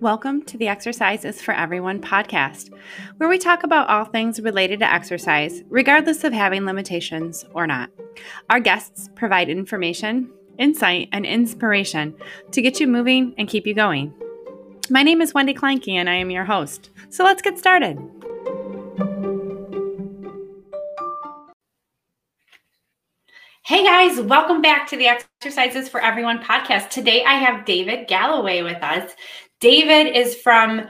Welcome to the Exercise is for Everyone podcast, where we talk about all things related to exercise, regardless of having limitations or not. Our guests provide information, insight, and inspiration to get you moving and keep you going. My name is Wendy Kleinke, and I am your host. So let's get started. Hey guys, welcome back to the Exercise is for Everyone podcast. Today I have David Galloway with us. David is from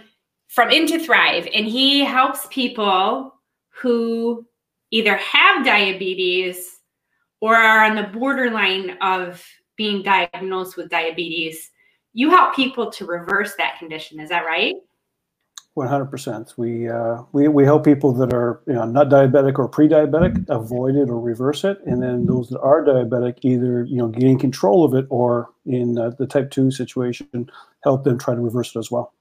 from Into Thrive, and he helps people who either have diabetes or are on the borderline of being diagnosed with diabetes. You help people to reverse that condition. Is that right? One hundred percent. We uh, we we help people that are you know not diabetic or pre-diabetic avoid it or reverse it, and then those that are diabetic either you know gain control of it or in uh, the type two situation help them try to reverse it as well.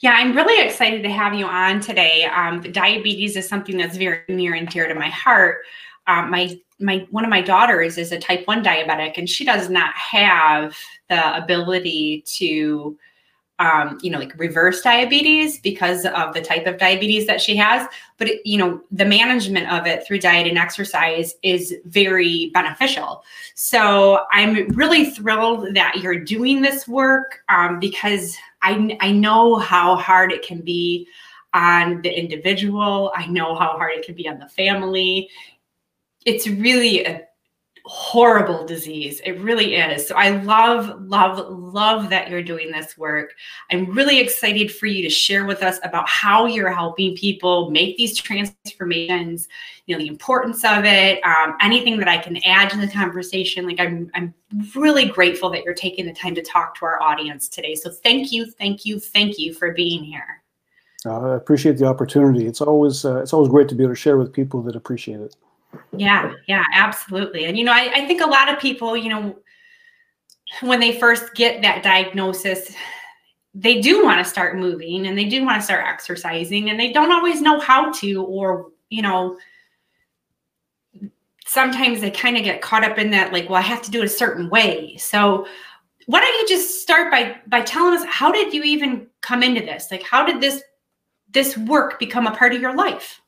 Yeah, I'm really excited to have you on today. Um, diabetes is something that's very near and dear to my heart. Um, my my one of my daughters is a type one diabetic, and she does not have the ability to um, you know, like reverse diabetes because of the type of diabetes that she has. But, it, you know, the management of it through diet and exercise is very beneficial. So I'm really thrilled that you're doing this work um, because I, I know how hard it can be on the individual. I know how hard it can be on the family. It's really a horrible disease. It really is. So I love, love, love that you're doing this work. I'm really excited for you to share with us about how you're helping people make these transformations, you know, the importance of it, um, anything that I can add to the conversation. Like I'm, I'm really grateful that you're taking the time to talk to our audience today. So thank you, thank you, thank you for being here. Uh, I appreciate the opportunity. It's always, uh, it's always great to be able to share with people that appreciate it. Yeah, yeah, absolutely. And you know, I, I think a lot of people, you know, when they first get that diagnosis, they do want to start moving and they do want to start exercising and they don't always know how to, or, you know, sometimes they kind of get caught up in that, like, well, I have to do it a certain way. So why don't you just start by by telling us how did you even come into this? Like how did this this work become a part of your life?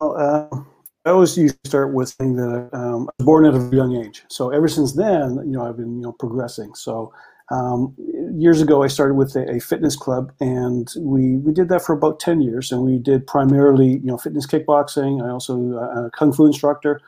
Uh, I always used to start with saying that um, I was born at a young age. So ever since then, you know, I've been you know progressing. So um, years ago, I started with a, a, fitness club, and we we did that for about ten years, and we did primarily you know fitness kickboxing. I also uh, a kung fu instructor,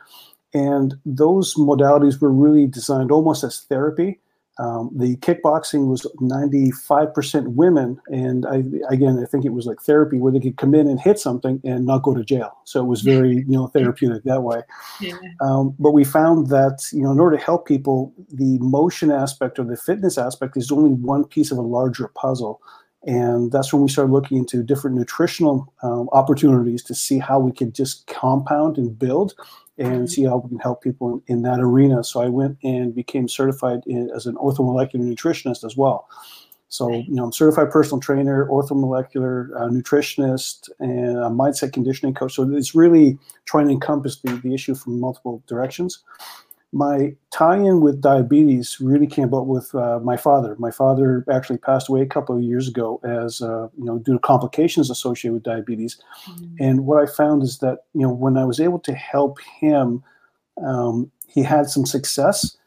and those modalities were really designed almost as therapy um, the kickboxing was 95% women, and I, again, I think it was like therapy where they could come in and hit something and not go to jail. So it was very, you know, therapeutic that way. Yeah. Um, but we found that, you know, in order to help people, the motion aspect or the fitness aspect is only one piece of a larger puzzle. And that's when we started looking into different nutritional um, opportunities to see how we could just compound and build and mm-hmm. see how we can help people in, in that arena. So I went and became certified in, as an orthomolecular nutritionist as well. So, you know, I'm certified personal trainer, orthomolecular uh, nutritionist, and a mindset conditioning coach. So it's really trying to encompass the, the issue from multiple directions my tie-in with diabetes really came about with uh, my father. My father actually passed away a couple of years ago as uh, you know due to complications associated with diabetes. Mm-hmm. And what I found is that you know when I was able to help him, um, he had some success.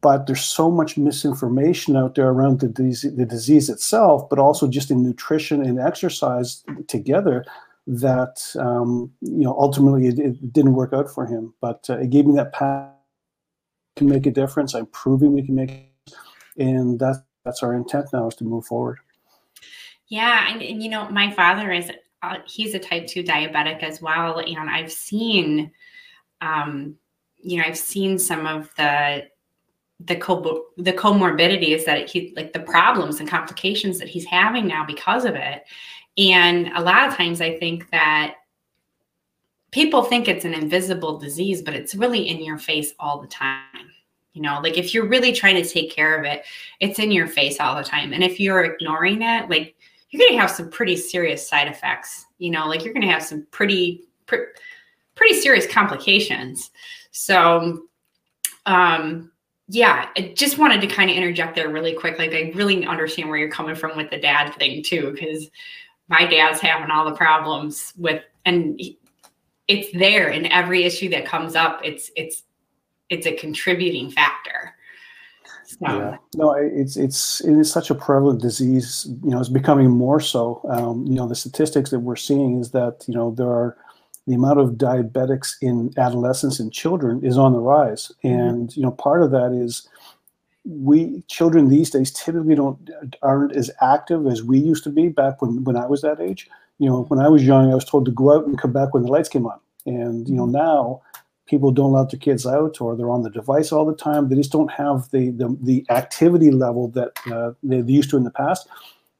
But there's so much misinformation out there around the disease, the disease itself, but also just in nutrition and exercise together that um, you know ultimately it, it, didn't work out for him. But uh, it gave me that path can make a difference. I'm proving we can make, and that's that's our intent now is to move forward. Yeah, and, and you know, my father is uh, he's a type two diabetic as well, and I've seen, um, you know, I've seen some of the the co- the comorbidities that he like the problems and complications that he's having now because of it and a lot of times i think that people think it's an invisible disease, but it's really in your face all the time. You know, like if you're really trying to take care of it, it's in your face all the time. And if you're ignoring it, like you're going to have some pretty serious side effects. You know, like you're going to have some pretty, pretty serious complications. So, um, yeah, I just wanted to kind of interject there really quick. Like, I really understand where you're coming from with the dad thing too, because my dad's having all the problems with, and it's there in every issue that comes up. It's it's it's a contributing factor. So. Yeah, no, it's it's it is such a prevalent disease. You know, it's becoming more so. Um, you know, the statistics that we're seeing is that you know there are the amount of diabetics in adolescents and children is on the rise, mm-hmm. and you know part of that is we children these days typically don't aren't as active as we used to be back when when I was that age. You know, when I was young, I was told to go out and come back when the lights came on, and you know mm-hmm. now people don't let their kids out or they're on the device all the time. They just don't have the the, the activity level that uh, they used to in the past.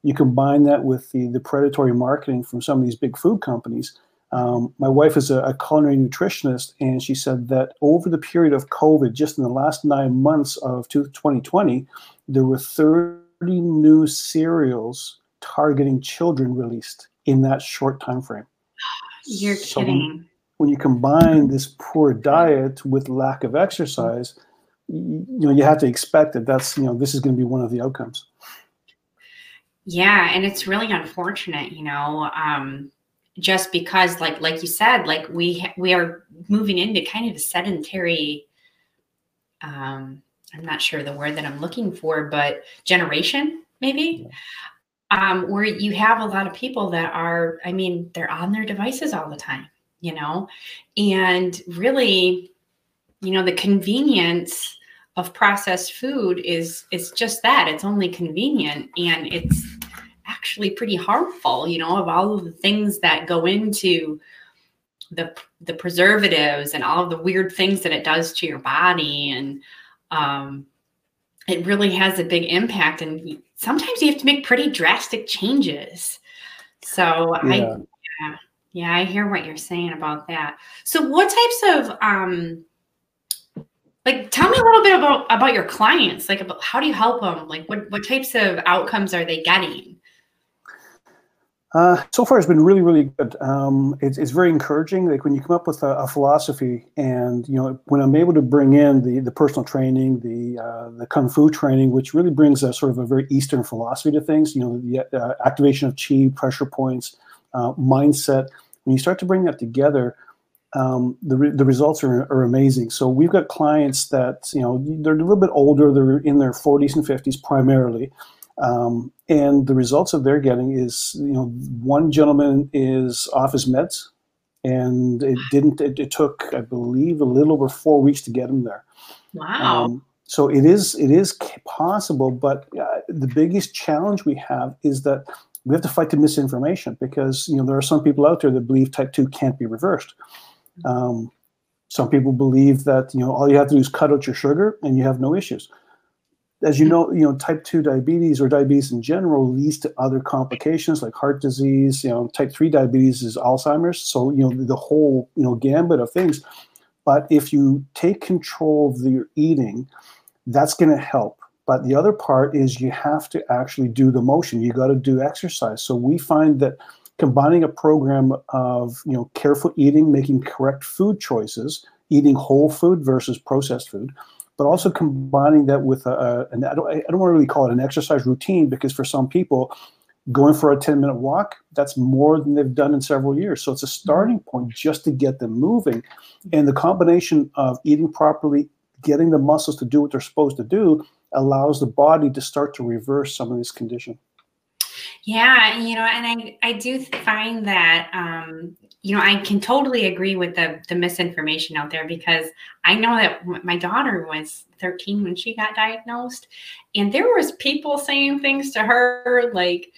You combine that with the the predatory marketing from some of these big food companies um, my wife is a, a, culinary nutritionist, and she said that over the period of COVID, just in the last nine months of 2020, there were 30 new cereals targeting children released in that short time frame. You're so kidding. When, you combine this poor diet with lack of exercise, you, you know you have to expect that that's you know this is going to be one of the outcomes. Yeah, and it's really unfortunate, you know. Um, just because like like you said like we we are moving into kind of a sedentary um i'm not sure the word that i'm looking for but generation maybe um where you have a lot of people that are i mean they're on their devices all the time you know? And really you know the convenience of processed food is is just that it's only convenient and it's actually pretty harmful, you know, of all of the things that go into the the preservatives and all of the weird things that it does to your body and um it really has a big impact and sometimes you have to make pretty drastic changes. So yeah. i yeah, yeah i hear what you're saying about that so what types of um like tell me a little bit about about your clients like about how do you help them like what what types of outcomes are they getting uh, so far, it's been really, really good. Um, it's, it's very encouraging. Like when you come up with a, a, philosophy, and you know, when I'm able to bring in the the personal training, the uh, the kung fu training, which really brings a sort of a very Eastern philosophy to things. You know, the uh, activation of chi, pressure points, uh, mindset. When you start to bring that together, um, the re- the results are, are amazing. So we've got clients that you know they're a little bit older. They're in their 40s and 50s primarily. Um, and the results that they're getting is, you know, one gentleman is off his meds, and it didn't. It, it took, I believe, a little over four weeks to get him there. Wow. Um, so it is it is possible, but uh, the biggest challenge we have is that we have to fight the misinformation because you know there are some people out there that believe type two can't be reversed. Um, some people believe that you know all you have to do is cut out your sugar and you have no issues as you know, you know, type 2 diabetes or diabetes in general leads to other complications like heart disease, you know, type 3 diabetes is Alzheimer's. So, you know, the whole, you know, gambit of things. But if you take control of your eating, that's going to help. But the other part is you have to actually do the motion. You got to do exercise. So we find that combining a program of, you know, careful eating, making correct food choices, eating whole food versus processed food, but also combining that with a, and I don't, I don't want to really call it an exercise routine because for some people, going for a 10 minute walk, that's more than they've done in several years. So it's a starting mm-hmm. point just to get them moving. And the combination of eating properly, getting the muscles to do what they're supposed to do, allows the body to start to reverse some of this condition. Yeah, you know, and I I do find that um, you know I can totally agree with the the misinformation out there because I know that my daughter was 13 when she got diagnosed, and there was people saying things to her like,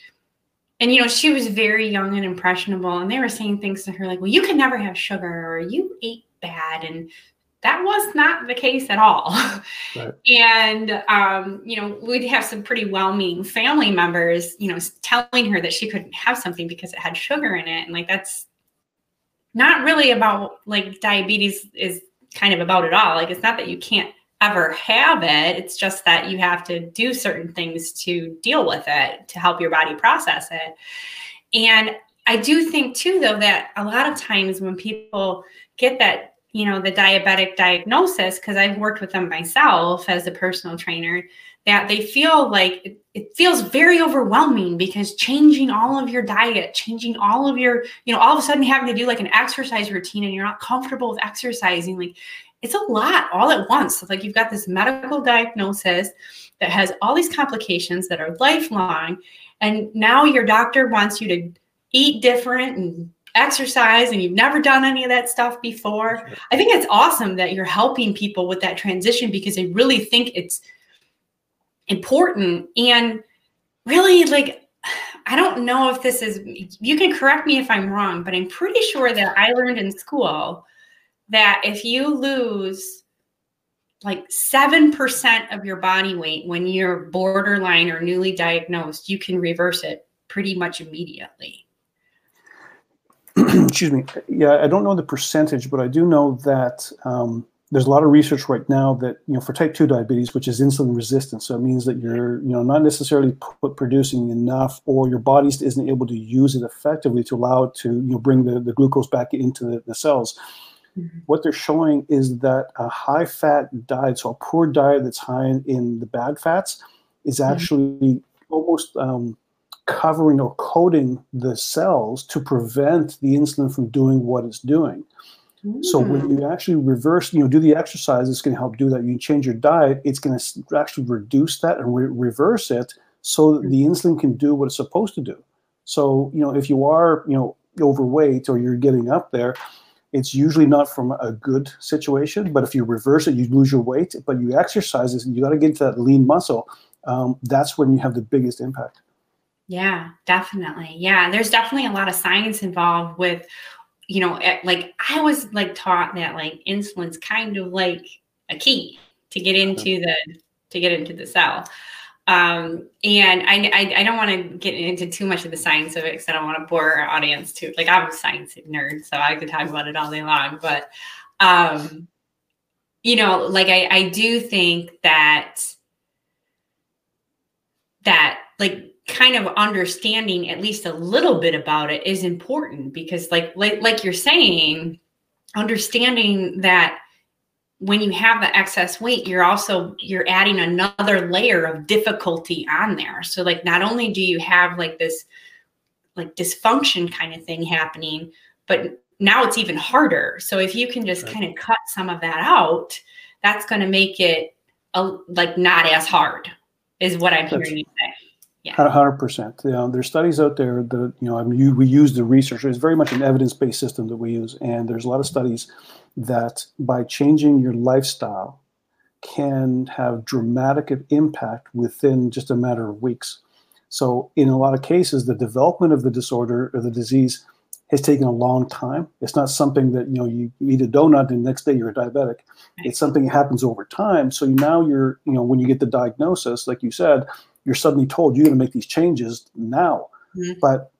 and you know she was very young and impressionable, and they were saying things to her like, "Well, you can never have sugar," or "You ate bad," and that was not the case at all. Right. And, um, you know, we'd have some pretty well meaning family members, you know, telling her that she couldn't have something because it had sugar in it. And like, that's not really about like diabetes is kind of about it all. Like, it's not that you can't ever have it, it's just that you have to do certain things to deal with it to help your body process it. And I do think too, though, that a lot of times when people get that you know the diabetic diagnosis because i've worked with them myself as a personal trainer that they feel like it, it, feels very overwhelming because changing all of your diet changing all of your you know all of a sudden having to do like an exercise routine and you're not comfortable with exercising like it's a lot all at once. So like you've got this medical diagnosis that has all these complications that are lifelong and now your doctor wants you to eat different and exercise and you've never done any of that stuff before. I think it's awesome that you're helping people with that transition because they really think it's important and really like I don't know if this is you can correct me if I'm wrong, but I'm pretty sure that I learned in school that if you lose like 7% of your body weight when you're borderline or newly diagnosed, you can reverse it pretty much immediately. Excuse me. Yeah, I don't know the percentage, but I do know that um, there's a lot of research right now that you know for type two diabetes, which is insulin resistant. So it means that you're you know not necessarily p- producing enough, or your body isn't able to use it effectively to allow it to you know bring the, the glucose back into the, the cells. Mm-hmm. What they're showing is that a high fat diet, so a poor diet that's high in, in the bad fats, is mm-hmm. actually mm-hmm. almost um, covering or coating the cells to prevent the insulin from doing what it's doing. Mm. So when hmm. you actually reverse, you know, do the exercise, it's going to help do that. You change your diet, it's going to actually reduce that and re- reverse it so that the insulin can do what it's supposed to do. So, you know, if you are, you know, overweight or you're getting up there, it's usually not from a good situation. But if you reverse it, you lose your weight, but you exercise this, and you got to get into that lean muscle. Um, that's when you have the biggest impact. Yeah, definitely. Yeah, there's definitely a lot of science involved with, you know, eh, like I was like taught that like insulin's kind of like a key to get into the to get into the cell. Um, and I, I, I don't want to get into too much of the science of it because I don't want to bore our audience too. Like I'm a science nerd, so I could talk about it all day long. But um, you know, like I, I do think that that like kind of understanding at least a little bit about it is important because like like, like you're saying understanding that when you have the excess weight you're also you're adding another layer of difficulty on there. So like not only do you have like this like dysfunction kind of thing happening but now it's even harder. So if you can just right. kind of cut some of that out that's going to make it a, like not as hard is what i'm hearing you say Hundred percent. You know, there's studies out there that you know. I mean, you, we use the research. It's very much an evidence-based system that we use, and there's a lot of studies that by changing your lifestyle can have dramatic impact within just a matter of weeks. So, in a lot of cases, the development of the disorder or the disease has taken a long time. It's not something that you know you eat a donut and the next day you're a diabetic. It's something that happens over time. So now you're you know when you get the diagnosis, like you said, you're suddenly told you're going to make these changes now. Mm-hmm. But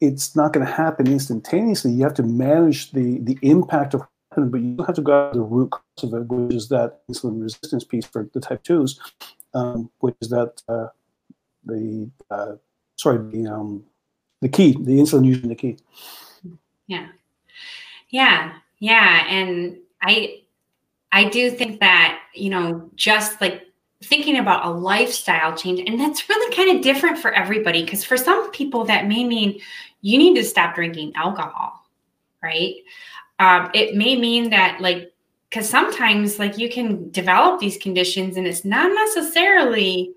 it's not going to happen instantaneously. You have to manage the the impact of but you have to go to the root cause of it, which is that insulin resistance piece for the type twos, um, which is that uh, the uh, sorry the um, the key, the insulin using the key. Yeah, yeah, yeah, and I I do think that you know just like thinking about a lifestyle change and that's really kind of different for everybody because for some people that may mean you need to stop drinking alcohol right? Um, it may mean that like because sometimes like you can develop these conditions and it's not necessarily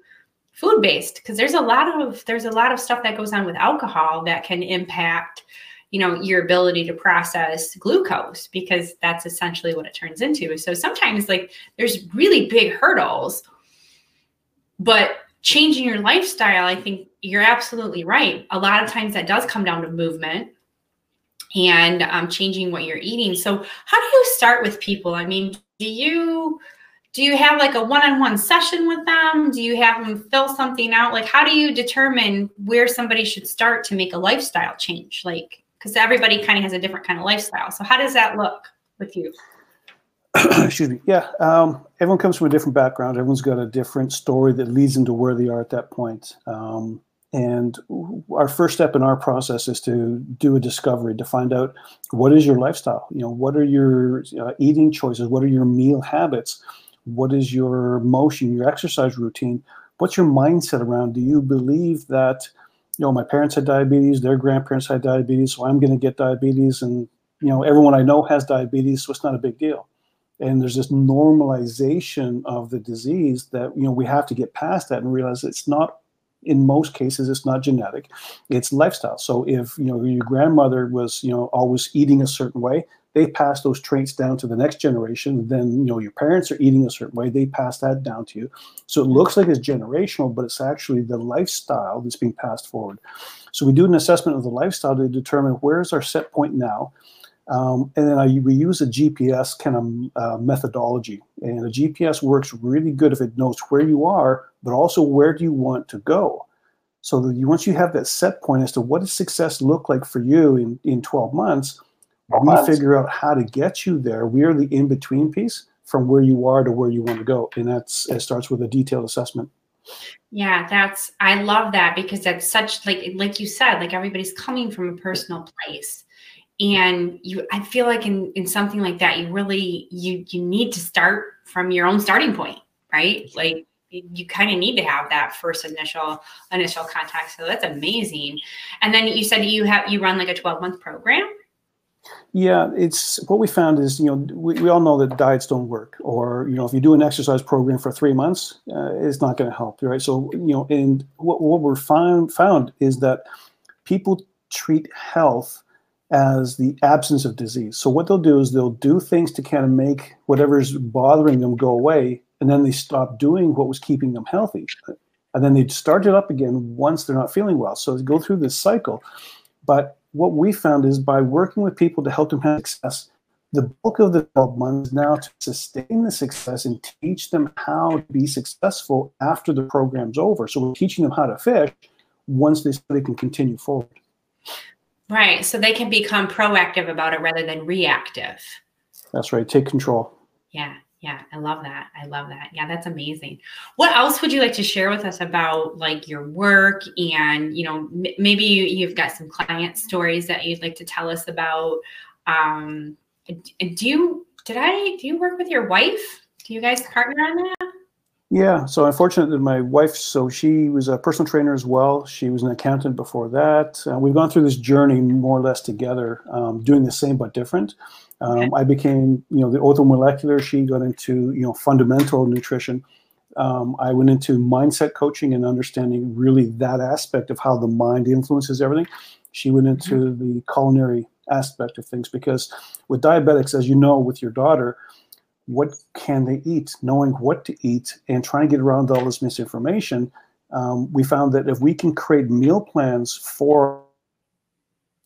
food based because there's a lot of there's a lot of stuff that goes on with alcohol that can impact you know your ability to process glucose because that's essentially what it turns into so sometimes like there's really big hurdles but changing your lifestyle, I think you're absolutely right. A lot of times that does come down to movement and um, changing what you're eating. So, how do you start with people? I mean, do you do you have like a one-on-one session with them? Do you have them fill something out? Like, how do you determine where somebody should start to make a lifestyle change? Like, because everybody kind of has a different kind of lifestyle. So, how does that look with you? excuse me. Yeah, um, everyone comes from a different background. Everyone's got a different story that leads them to where they are at that point. Um, And our first step in our process is to do a discovery to find out what is your lifestyle. You know, what are your uh, eating choices? What are your meal habits? What is your motion, your exercise routine? What's your mindset around? Do you believe that, you know, my parents had diabetes, their grandparents had diabetes, so I'm going to get diabetes, and you know, everyone I know has diabetes, so it's not a big deal. And there's this normalization of the disease that you know we have to get past that and realize it's not in most cases it's not genetic it's lifestyle so if you know your grandmother was you know always eating a certain way they pass those traits down to the next generation then you know your parents are eating a certain way they pass that down to you so it looks like it's generational but it's actually the lifestyle that's being passed forward so we do an assessment of the lifestyle to determine where's our set point now um, and then I, we use a GPS kind of uh, methodology. And a GPS works really good if it knows where you are, but also where do you want to go. So that you, once you have that set point as to what does success look like for you in, in 12 months, we figure out how to get you there. We are the in-between piece from where you are to where you want to go. And that's it starts with a detailed assessment. Yeah, that's I love that because that's such like like you said, like everybody's coming from a personal place and you i feel like in in something like that you really you you need to start from your own starting point right like you kind of need to have that first initial initial contact so that's amazing and then you said you have you run like a 12 month program yeah it's what we found is you know we, we all know that diets don't work or you know if you do an exercise program for three months uh, it's not going to help right so you know and what, what we're found found is that people treat health as the absence of disease. So what they'll do is they'll do things to kind of make whatever's bothering them go away, and then they stop doing what was keeping them healthy. And then they start it up again once they're not feeling well. So they go through this cycle. But what we found is by working with people to help them have success, the bulk of the 12 months now to sustain the success and teach them how to be successful after the program's over. So we're teaching them how to fish once they, they can continue forward. Right. So they can become proactive about it rather than reactive. That's right. Take control. Yeah. Yeah. I love that. I love that. Yeah. That's amazing. What else would you like to share with us about like your work and, you know, m- maybe you, you've got some client stories that you'd like to tell us about. Um, do you, did I, do you work with your wife? Do you guys partner on that? Yeah, so unfortunately, that my wife, so she was a personal trainer as well. She was an accountant before that. Uh, we've gone through this journey more or less together, um, doing the same but different. Um. I became, you know, the orthomolecular. She got into, you know, fundamental nutrition. Um, I went into mindset coaching and understanding really that aspect of how the mind influences everything. She went into mm-hmm. the culinary aspect of things because with diabetics, as you know, with your daughter, what can they eat, knowing what to eat, and trying to get around all this misinformation, um, we found that if we can create meal plans for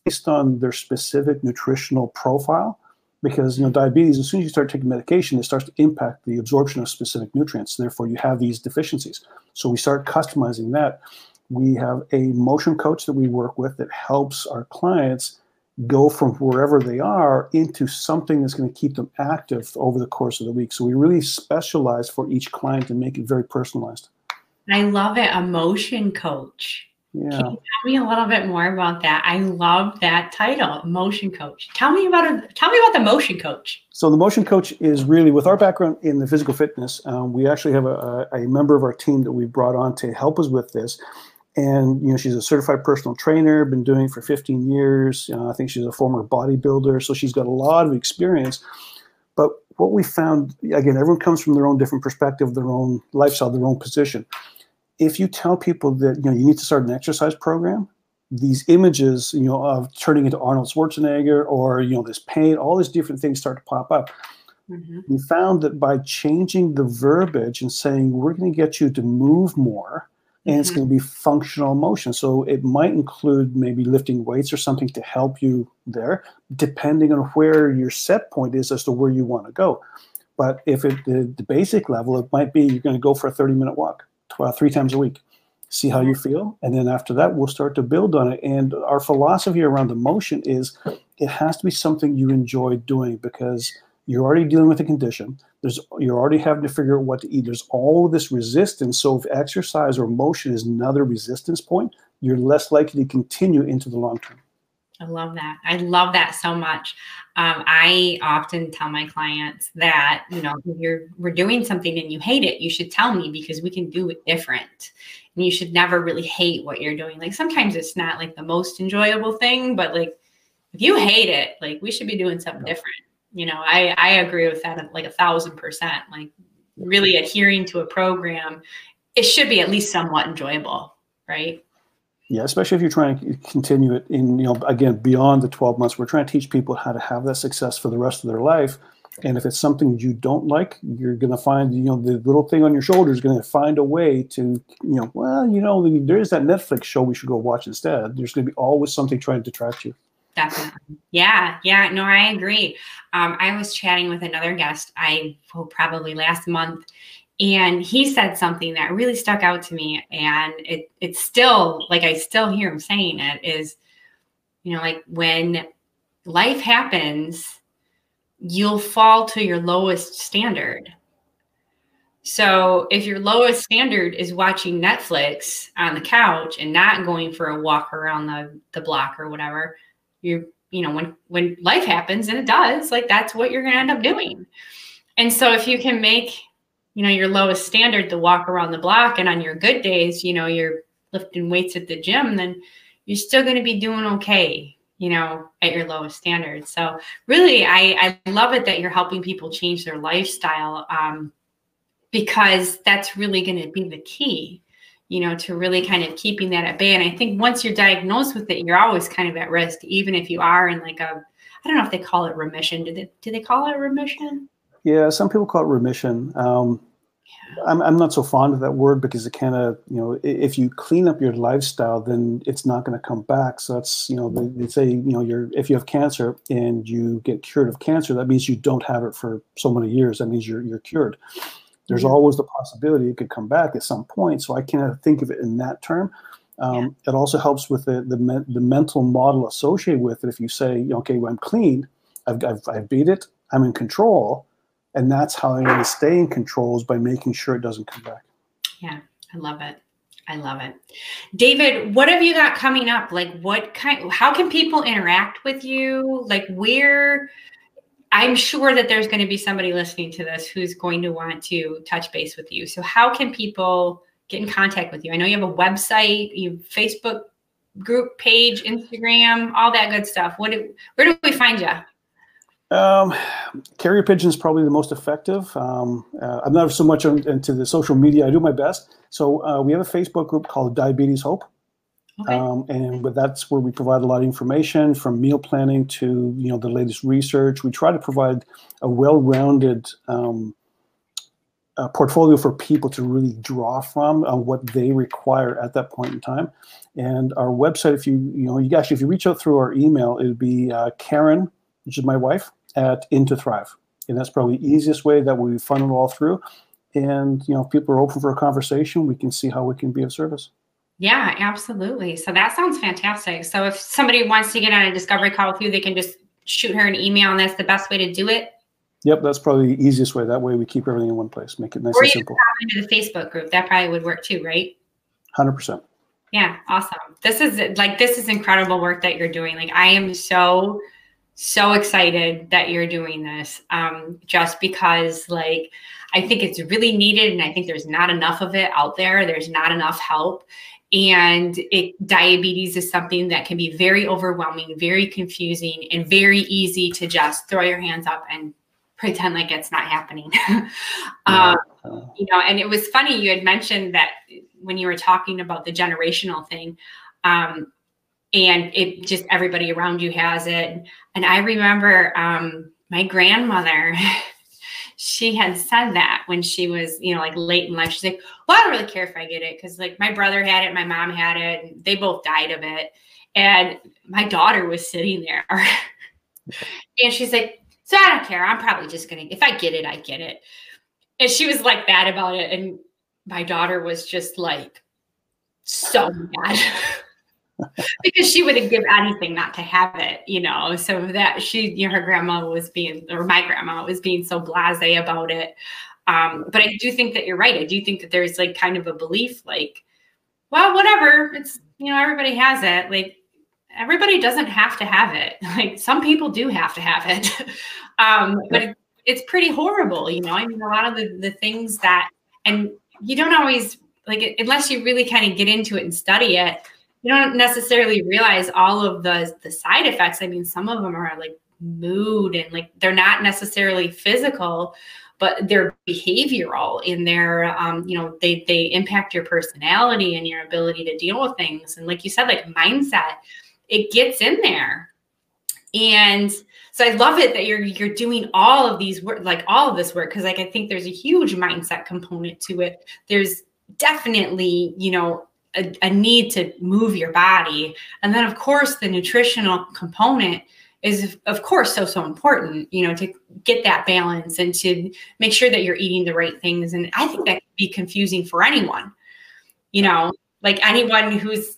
based on their specific nutritional profile, because you know diabetes, as soon as you start taking medication, it starts to impact the absorption of specific nutrients. Therefore, you have these deficiencies. So we start customizing that. We have a motion coach that we work with that helps our clients go from wherever they are into something that's going to keep them active over the course of the week. So we really specialize for each client and make it very personalized. I love it. A motion coach. Yeah. Can you tell me a little bit more about that? I love that title, motion coach. Tell me about a, tell me about the motion coach. So the motion coach is really with our background in the physical fitness. Um, we actually have a, a, member of our team that we've brought on to help us with this and you know she's a certified personal trainer been doing it for 15 years know, i think she's a former bodybuilder so she's got a lot of experience but what we found again everyone comes from their own different perspective their own lifestyle their own position if you tell people that you know you need to start an exercise program these images you know of turning into arnold schwarzenegger or you know this pain all these different things start to pop up mm-hmm. we found that by changing the verbiage and saying we're going to get you to move more and mm-hmm. it's going to be functional motion. So it might include maybe lifting weights or something to help you there, depending on where your set point is as to where you want to go. But if it the, the basic level, it might be you're going to go for a 30 minute walk Uh, three times a week, see how you feel, and then after that we'll start to build on it. And our philosophy around emotion is it has to be something you enjoy doing because you're already dealing with a condition. There's you're already having to figure out what to eat. There's all this resistance. So if exercise or motion is another resistance point, you're less likely to continue into the long term. I love that. I love that so much. Um, I often tell my clients that you know if you're we're doing something and you hate it, you should tell me because we can do it different. And you should never really hate what you're doing. Like sometimes it's not like the most enjoyable thing, but like if you hate it, like we should be doing something different. You know, I I agree with that like a thousand percent. Like really adhering to a program, it should be at least somewhat enjoyable, right? Yeah, especially if you're trying to continue it in, you know, again, beyond the 12 months, we're trying to teach people how to have that success for the rest of their life. And if it's something you don't like, you're going to find, you know, the little thing on your shoulder is going to find a way to, you know, well, you know, there's that Netflix show we should go watch instead. There's going to be always something trying to detract you. Definitely. Yeah. Yeah. No, I agree. Um, I was chatting with another guest, I well, probably last month, and he said something that really stuck out to me and it it's still like i still hear him saying it is you know like when life happens you'll fall to your lowest standard so if your lowest standard is watching netflix on the couch and not going for a walk around the, the block or whatever you you know when when life happens and it does like that's what you're going to end up doing and so if you can make you know, your lowest standard to walk around the block. And on your good days, you know, you're lifting weights at the gym, then you're still going to be doing okay, you know, at your lowest standard. So really, I, I love it that you're helping people change their lifestyle um, because that's really going to be the key, you know, to really kind of keeping that at bay. And I think once you're diagnosed with it, you're always kind of at risk, even if you are in like a, I don't know if they call it remission. Do they, do they call it remission? Yeah, some people call it remission. Um, I'm, I'm not so fond of that word because it kind of, you know, if you clean up your lifestyle, then it's not going to come back. So that's, you know, they, they say, you know, you're, if you have cancer and you get cured of cancer, that means you don't have it for so many years. That means you're, you're cured. There's mm-hmm. always the possibility it could come back at some point. So I can't think of it in that term. Um, yeah. It also helps with the, the, the mental model associated with it. If you say, okay, well, I'm clean, I've, I've, I've beat it, I'm in control and that's how I'm going to stay in control is by making sure it doesn't come back. Yeah, I love it. I love it. David, what have you got coming up? Like what kind how can people interact with you? Like where I'm sure that there's going to be somebody listening to this who's going to want to touch base with you. So how can people get in contact with you? I know you have a website, you Facebook group page, Instagram, all that good stuff. What do, where do we find you? Um, carrier pigeon is probably the most effective. Um, uh, I'm not so much into the social media. I do my best. So uh, we have a Facebook group called Diabetes Hope. Okay. Um, and but that's where we provide a lot of information from meal planning to you know the latest research. We try to provide a well-rounded um, uh, portfolio for people to really draw from on what they require at that point in time. And our website, if you you know you actually if you reach out through our email, it would be uh, Karen, which is my wife, at Into Thrive. And that's probably the easiest way that we funnel all through. And you know, if people are open for a conversation, we can see how we can be of service. Yeah, absolutely. So that sounds fantastic. So if somebody wants to get on a discovery call with you, they can just shoot her an email, and that's the best way to do it. Yep, that's probably the easiest way. That way, we keep everything in one place, make it nice or and simple. into the Facebook group, that probably would work too, right? Hundred percent. Yeah, awesome. This is like this is incredible work that you're doing. Like I am so so excited that you're doing this um, just because like i think it's really needed and i think there's not enough of it out there there's not enough help and it, diabetes is something that can be very overwhelming very confusing and very easy to just throw your hands up and pretend like it's not happening um, you know and it was funny you had mentioned that when you were talking about the generational thing um, and it just everybody around you has it. And I remember um, my grandmother, she had said that when she was, you know, like late in life. She's like, Well, I don't really care if I get it because like my brother had it, my mom had it, and they both died of it. And my daughter was sitting there and she's like, So I don't care. I'm probably just gonna if I get it, I get it. And she was like that about it. And my daughter was just like so mad. because she wouldn't give anything not to have it, you know. So that she, you know, her grandma was being, or my grandma was being so blasé about it. Um, but I do think that you're right. I do think that there's like kind of a belief, like, well, whatever, it's you know, everybody has it. Like everybody doesn't have to have it. Like some people do have to have it. um, but it, it's pretty horrible, you know. I mean, a lot of the, the things that, and you don't always like unless you really kind of get into it and study it, you don't necessarily realize all of the the side effects. I mean, some of them are like mood and like they're not necessarily physical, but they're behavioral in their um, you know they they impact your personality and your ability to deal with things. And like you said like mindset it gets in there. And so i love it that you're you're doing all of these work like all of this work because like i think there's a huge mindset component to it. There's definitely you know a, a need to move your body. And then of course the nutritional component is of course so so important you know to get that balance and to make sure that you're eating the right things. And i think that can be confusing for anyone you know like anyone who's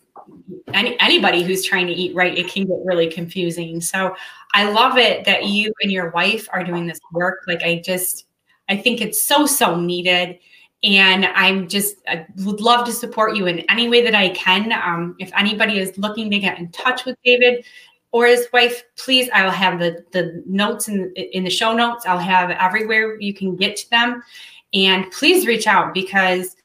any, anybody who's trying to eat right it can get really confusing. So i love it that you and your wife are doing this work. Like i just i think it's so so needed and i'm just i would love to support you in any way that i can um, if anybody is looking to get in touch with david or his wife, please, I will have the, the notes in, in the show notes. I'll have everywhere you can get to them. And please reach out because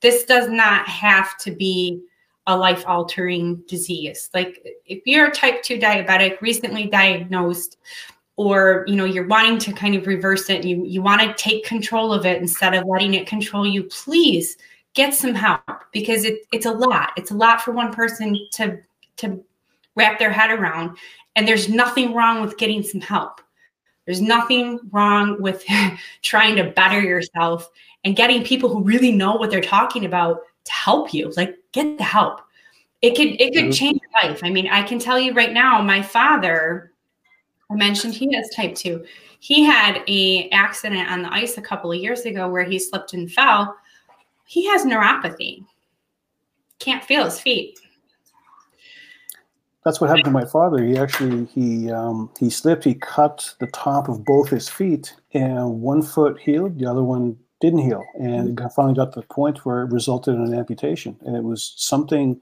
this does not have to be a life altering disease. Like if you're a type 2 diabetic, recently diagnosed, or you know you're wanting to kind of reverse it you you want to take control of it instead of letting it control you please get some help because it, it's a lot it's a lot for one person to to wrap their head around. And there's nothing wrong with getting some help. There's nothing wrong with trying to better yourself and getting people who really know what they're talking about to help you. Like get the help. It could it could mm-hmm. change your life. I mean, I can tell you right now, my father, I mentioned he has type 2. He had a accident on the ice a couple of years ago where he slipped and fell. He has neuropathy. Can't feel his feet that's what happened to my father. He actually he um, he slipped. He cut the top of both his feet, and one foot healed, the other one didn't heal, and finally got to the point where it resulted in an amputation. And it was something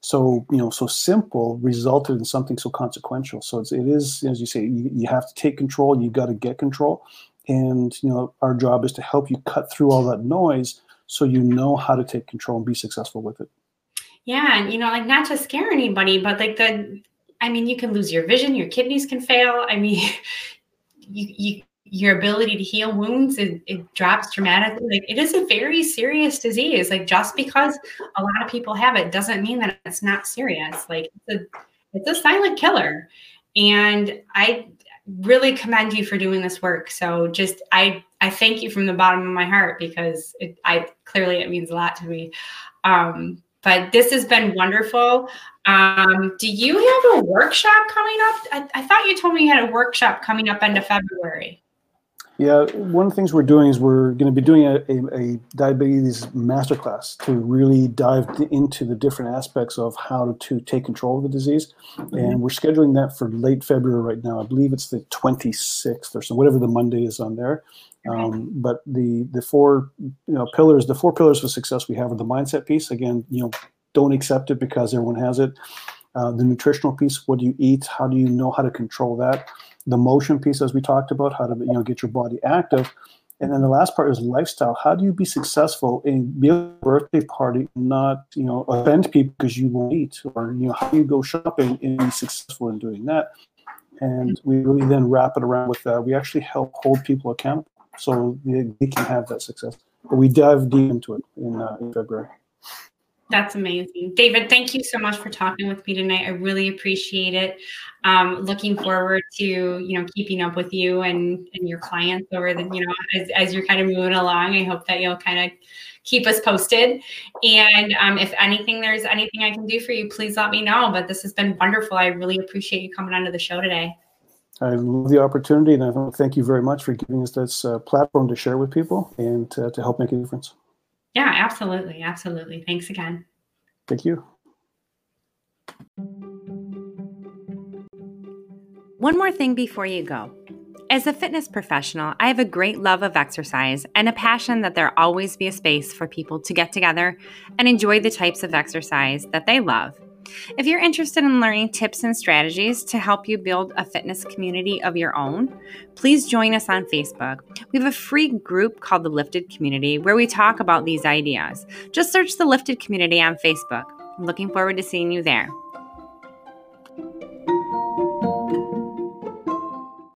so you know so simple resulted in something so consequential. So it's, it is as you say, you, you have to take control. You got to get control, and you know our job is to help you cut through all that noise so you know how to take control and be successful with it. Yeah, and you know, like not to scare anybody, but like the I mean, you can lose your vision, your kidneys can fail. I mean, you you your ability to heal wounds it, it drops dramatically like it is a very serious disease like just because a lot of people have it doesn't mean that it's not serious like it's a it's a silent killer and i really commend you for doing this work so just i i thank you from the bottom of my heart because it i clearly it means a lot to me um but this has been wonderful. Um, do you have a workshop coming up? I, I, thought you told me you had a workshop coming up end of February. Yeah, one of the things we're doing is we're going to be doing a, a, a diabetes masterclass to really dive into the different aspects of how to take control of the disease. Mm-hmm. And we're scheduling that for late February right now. I believe it's the 26th or so, whatever the Monday is on there. Um, but the the four you know pillars, the four pillars of success we have are the mindset piece. Again, you know, don't accept it because everyone has it. Uh, the nutritional piece, what do you eat? How do you know how to control that? The motion piece, as we talked about, how to you know get your body active. And then the last part is lifestyle. How do you be successful in be a birthday party, and not you know offend people because you won't eat, or you know how do you go shopping and be successful in doing that? And we really then wrap it around with that. We actually help hold people accountable so they, they can have that success. But we dive deep into it in, uh, in February. That's amazing. David, thank you so much for talking with me tonight. I really appreciate it. Um, looking forward to, you know, keeping up with you and, and your clients over the, you know, as, as you're kind of moving along. I hope that you'll kind of keep us posted. And um, if anything, there's anything I can do for you, please let me know. But this has been wonderful. I really appreciate you coming onto the show today. I love the opportunity, and I thank you very much for giving us this uh, platform to share with people and uh, to help make a difference. Yeah, absolutely. Absolutely. Thanks again. Thank you. One more thing before you go. As a fitness professional, I have a great love of exercise and a passion that there always be a space for people to get together and enjoy the types of exercise that they love If you're interested in learning tips and strategies to help you build a fitness community of your own, please join us on Facebook. We have a free group called the Lifted Community where we talk about these ideas. Just search the Lifted Community on Facebook. I'm looking forward to seeing you there.